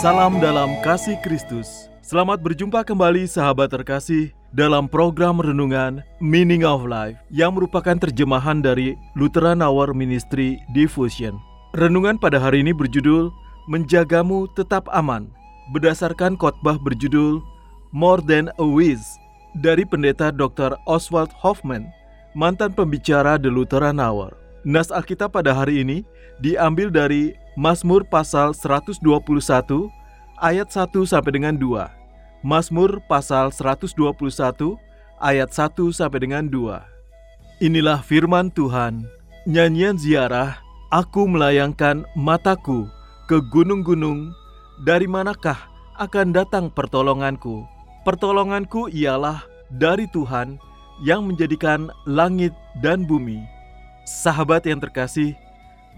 Salam dalam kasih Kristus. Selamat berjumpa kembali sahabat terkasih dalam program renungan Meaning of Life yang merupakan terjemahan dari Lutheran Hour Ministry Diffusion. Renungan pada hari ini berjudul Menjagamu Tetap Aman berdasarkan khotbah berjudul More Than a Wish dari pendeta Dr. Oswald Hoffman, mantan pembicara The Lutheran Hour. Nas Alkitab pada hari ini diambil dari Mazmur pasal 121 ayat 1 sampai dengan 2. Mazmur pasal 121 ayat 1 sampai dengan 2. Inilah firman Tuhan. Nyanyian ziarah, aku melayangkan mataku ke gunung-gunung, dari manakah akan datang pertolonganku? Pertolonganku ialah dari Tuhan yang menjadikan langit dan bumi. Sahabat yang terkasih,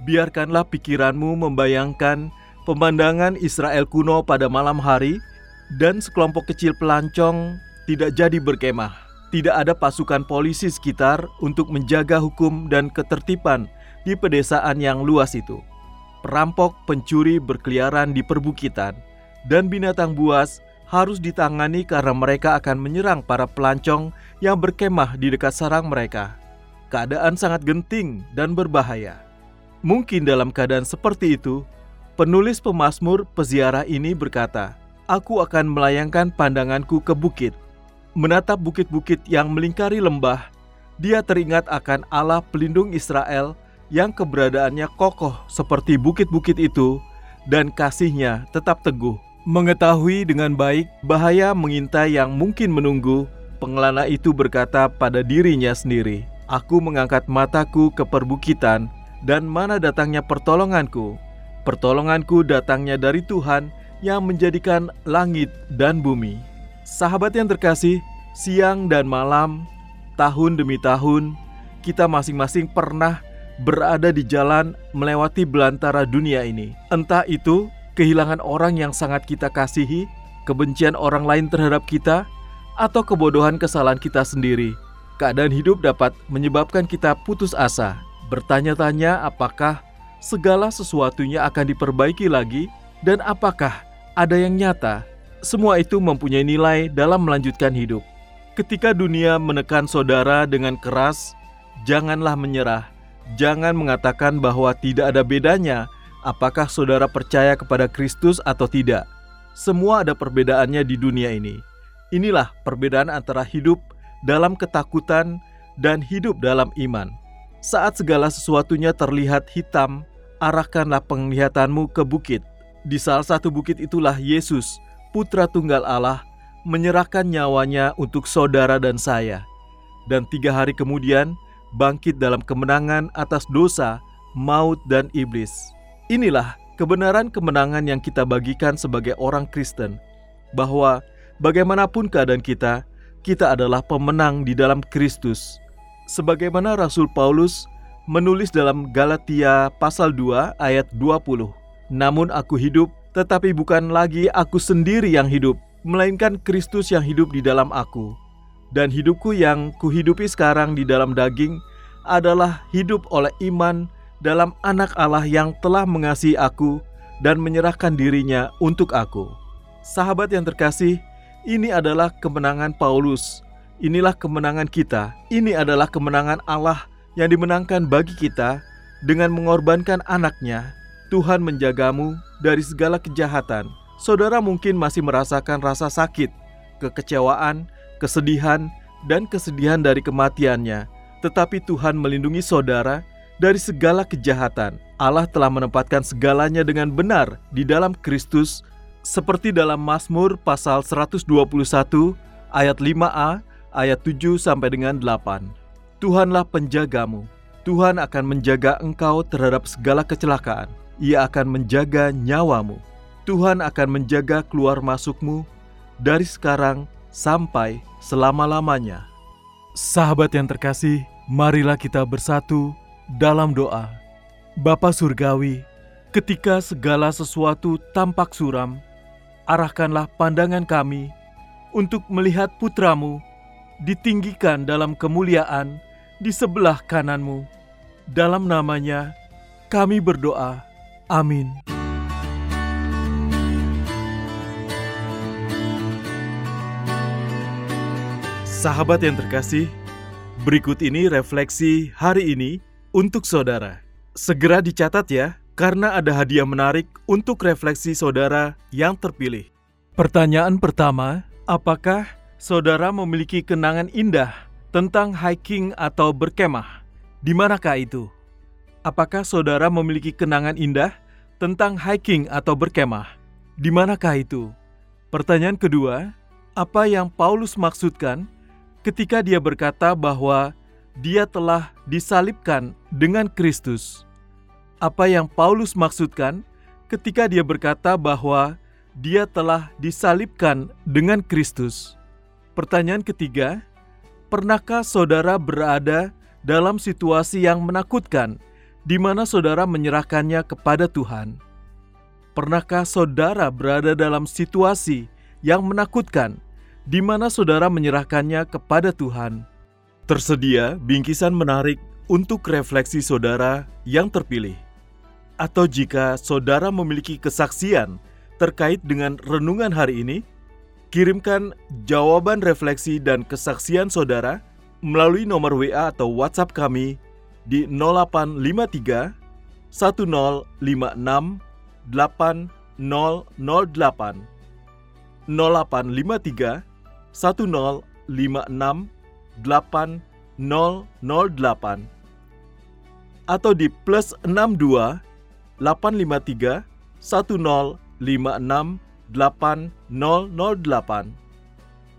biarkanlah pikiranmu membayangkan pemandangan Israel kuno pada malam hari dan sekelompok kecil pelancong tidak jadi berkemah. Tidak ada pasukan polisi sekitar untuk menjaga hukum dan ketertiban di pedesaan yang luas itu. Perampok pencuri berkeliaran di perbukitan dan binatang buas harus ditangani karena mereka akan menyerang para pelancong yang berkemah di dekat sarang mereka. Keadaan sangat genting dan berbahaya. Mungkin dalam keadaan seperti itu, penulis pemazmur peziarah ini berkata, Aku akan melayangkan pandanganku ke bukit. Menatap bukit-bukit yang melingkari lembah, dia teringat akan Allah pelindung Israel yang keberadaannya kokoh seperti bukit-bukit itu dan kasihnya tetap teguh. Mengetahui dengan baik bahaya mengintai yang mungkin menunggu, pengelana itu berkata pada dirinya sendiri, Aku mengangkat mataku ke perbukitan, dan mana datangnya pertolonganku? Pertolonganku datangnya dari Tuhan yang menjadikan langit dan bumi. Sahabat yang terkasih, siang dan malam, tahun demi tahun, kita masing-masing pernah berada di jalan melewati belantara dunia ini. Entah itu kehilangan orang yang sangat kita kasihi, kebencian orang lain terhadap kita, atau kebodohan kesalahan kita sendiri. Keadaan hidup dapat menyebabkan kita putus asa, bertanya-tanya apakah segala sesuatunya akan diperbaiki lagi dan apakah ada yang nyata. Semua itu mempunyai nilai dalam melanjutkan hidup. Ketika dunia menekan saudara dengan keras, janganlah menyerah. Jangan mengatakan bahwa tidak ada bedanya apakah saudara percaya kepada Kristus atau tidak. Semua ada perbedaannya di dunia ini. Inilah perbedaan antara hidup dalam ketakutan dan hidup dalam iman. Saat segala sesuatunya terlihat hitam, arahkanlah penglihatanmu ke bukit. Di salah satu bukit itulah Yesus, Putra Tunggal Allah, menyerahkan nyawanya untuk saudara dan saya. Dan tiga hari kemudian, bangkit dalam kemenangan atas dosa, maut, dan iblis. Inilah kebenaran kemenangan yang kita bagikan sebagai orang Kristen, bahwa bagaimanapun keadaan kita, kita adalah pemenang di dalam Kristus. Sebagaimana Rasul Paulus menulis dalam Galatia pasal 2 ayat 20. Namun aku hidup, tetapi bukan lagi aku sendiri yang hidup, melainkan Kristus yang hidup di dalam aku. Dan hidupku yang kuhidupi sekarang di dalam daging adalah hidup oleh iman dalam anak Allah yang telah mengasihi aku dan menyerahkan dirinya untuk aku. Sahabat yang terkasih, ini adalah kemenangan Paulus. Inilah kemenangan kita. Ini adalah kemenangan Allah yang dimenangkan bagi kita dengan mengorbankan anaknya. Tuhan menjagamu dari segala kejahatan. Saudara mungkin masih merasakan rasa sakit, kekecewaan, kesedihan, dan kesedihan dari kematiannya. Tetapi Tuhan melindungi saudara dari segala kejahatan. Allah telah menempatkan segalanya dengan benar di dalam Kristus seperti dalam Mazmur pasal 121 ayat 5a ayat 7 sampai dengan 8. Tuhanlah penjagamu. Tuhan akan menjaga engkau terhadap segala kecelakaan. Ia akan menjaga nyawamu. Tuhan akan menjaga keluar masukmu dari sekarang sampai selama-lamanya. Sahabat yang terkasih, marilah kita bersatu dalam doa. Bapa Surgawi, ketika segala sesuatu tampak suram, arahkanlah pandangan kami untuk melihat putramu ditinggikan dalam kemuliaan di sebelah kananmu. Dalam namanya, kami berdoa. Amin. Sahabat yang terkasih, berikut ini refleksi hari ini untuk saudara. Segera dicatat ya, karena ada hadiah menarik untuk refleksi saudara yang terpilih. Pertanyaan pertama, apakah saudara memiliki kenangan indah tentang hiking atau berkemah? Di manakah itu? Apakah saudara memiliki kenangan indah tentang hiking atau berkemah? Di manakah itu? Pertanyaan kedua, apa yang Paulus maksudkan ketika dia berkata bahwa dia telah disalibkan dengan Kristus. Apa yang Paulus maksudkan ketika dia berkata bahwa dia telah disalibkan dengan Kristus? Pertanyaan ketiga, pernahkah saudara berada dalam situasi yang menakutkan di mana saudara menyerahkannya kepada Tuhan? Pernahkah saudara berada dalam situasi yang menakutkan di mana saudara menyerahkannya kepada Tuhan? Tersedia bingkisan menarik untuk refleksi saudara yang terpilih. Atau jika saudara memiliki kesaksian terkait dengan renungan hari ini, kirimkan jawaban refleksi dan kesaksian saudara melalui nomor WA atau WhatsApp kami di 0853 1056 8008 0853 1056 8008 atau di plus 62 853 1056 8008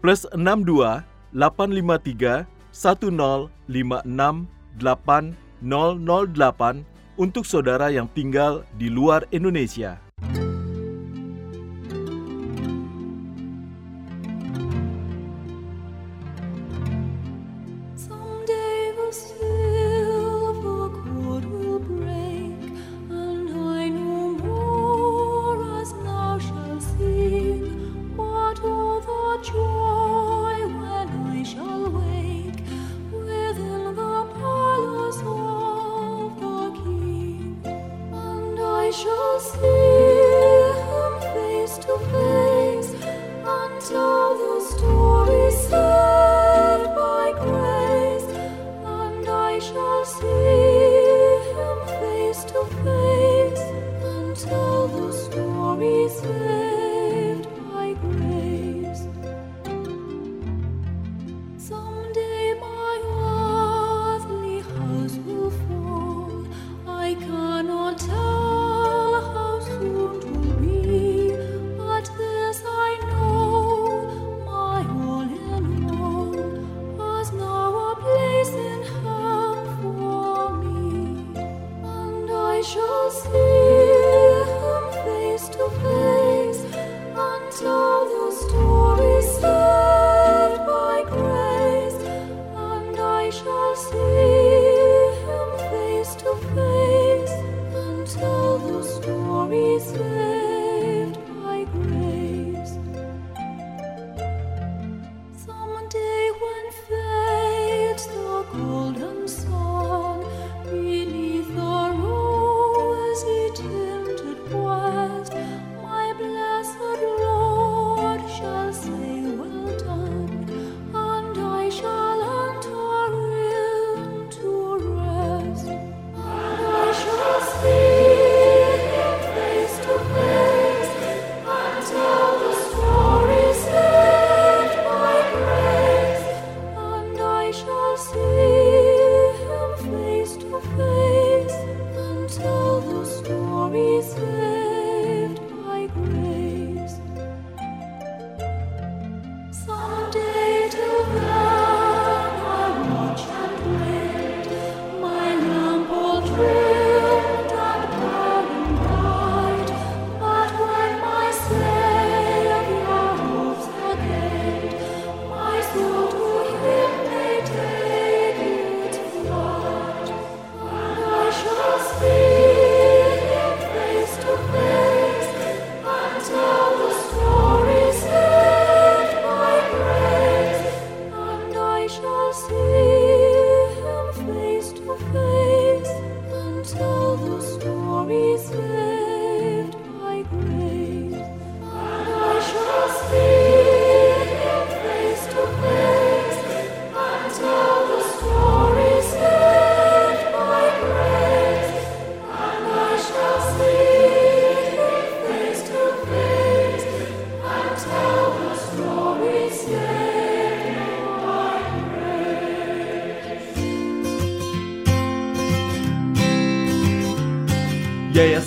plus 62 853 1056 8008 untuk saudara yang tinggal di luar Indonesia. shall see him face to face until. see him face to face and tell the stories.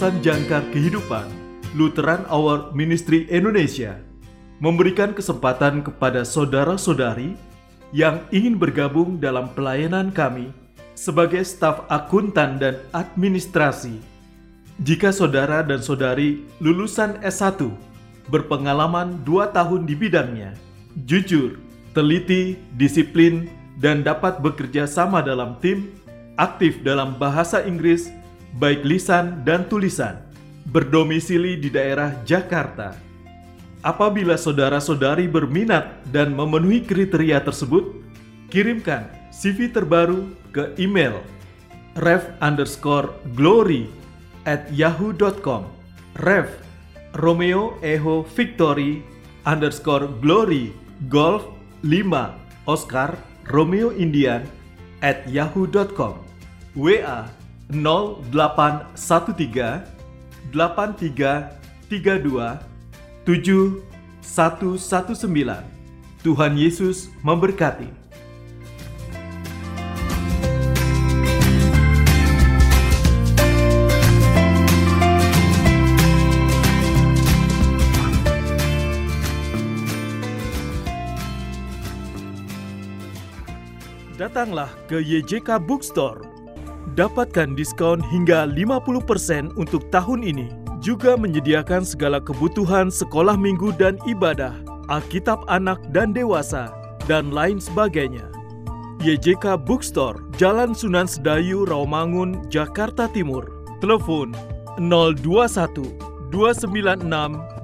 Yayasan Jangkar Kehidupan Lutheran Hour Ministry Indonesia memberikan kesempatan kepada saudara-saudari yang ingin bergabung dalam pelayanan kami sebagai staf akuntan dan administrasi. Jika saudara dan saudari lulusan S1 berpengalaman 2 tahun di bidangnya, jujur, teliti, disiplin, dan dapat bekerja sama dalam tim, aktif dalam bahasa Inggris, baik lisan dan tulisan, berdomisili di daerah Jakarta. Apabila saudara-saudari berminat dan memenuhi kriteria tersebut, kirimkan CV terbaru ke email rev underscore glory at yahoo.com rev Romeo Eho Victory underscore glory golf 5 Oscar Romeo Indian at yahoo.com WA 0813 8332 7119 Tuhan Yesus memberkati. Datanglah ke YJK Bookstore. Dapatkan diskon hingga 50% untuk tahun ini. Juga menyediakan segala kebutuhan sekolah minggu dan ibadah, Alkitab anak dan dewasa, dan lain sebagainya. YJK Bookstore, Jalan Sunan Sedayu, Rawamangun, Jakarta Timur. Telepon 021 296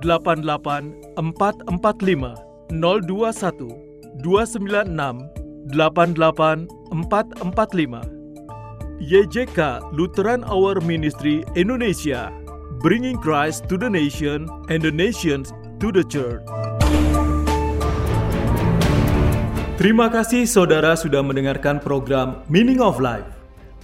88 445 021 296 88445 YJK Lutheran Hour Ministry Indonesia. Bringing Christ to the Nation and the Nations to the Church. Terima kasih saudara sudah mendengarkan program Meaning of Life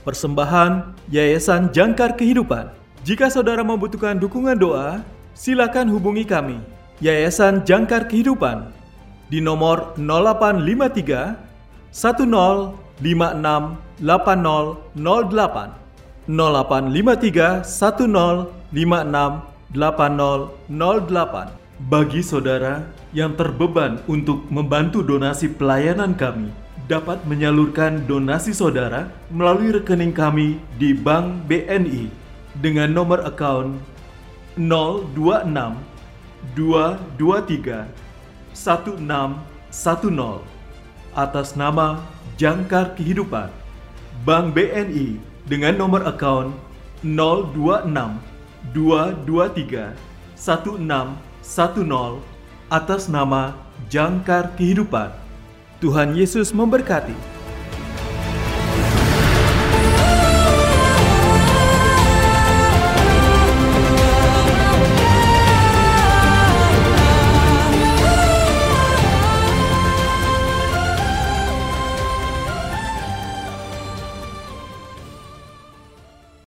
Persembahan Yayasan Jangkar Kehidupan. Jika saudara membutuhkan dukungan doa silakan hubungi kami Yayasan Jangkar Kehidupan di nomor 0853 10568008 0853 10568008 Bagi saudara yang terbeban untuk membantu donasi pelayanan kami dapat menyalurkan donasi saudara melalui rekening kami di Bank BNI dengan nomor account 026 223 1610 atas nama Jangkar Kehidupan Bank BNI dengan nomor account 026 223 1610 atas nama Jangkar Kehidupan. Tuhan Yesus memberkati.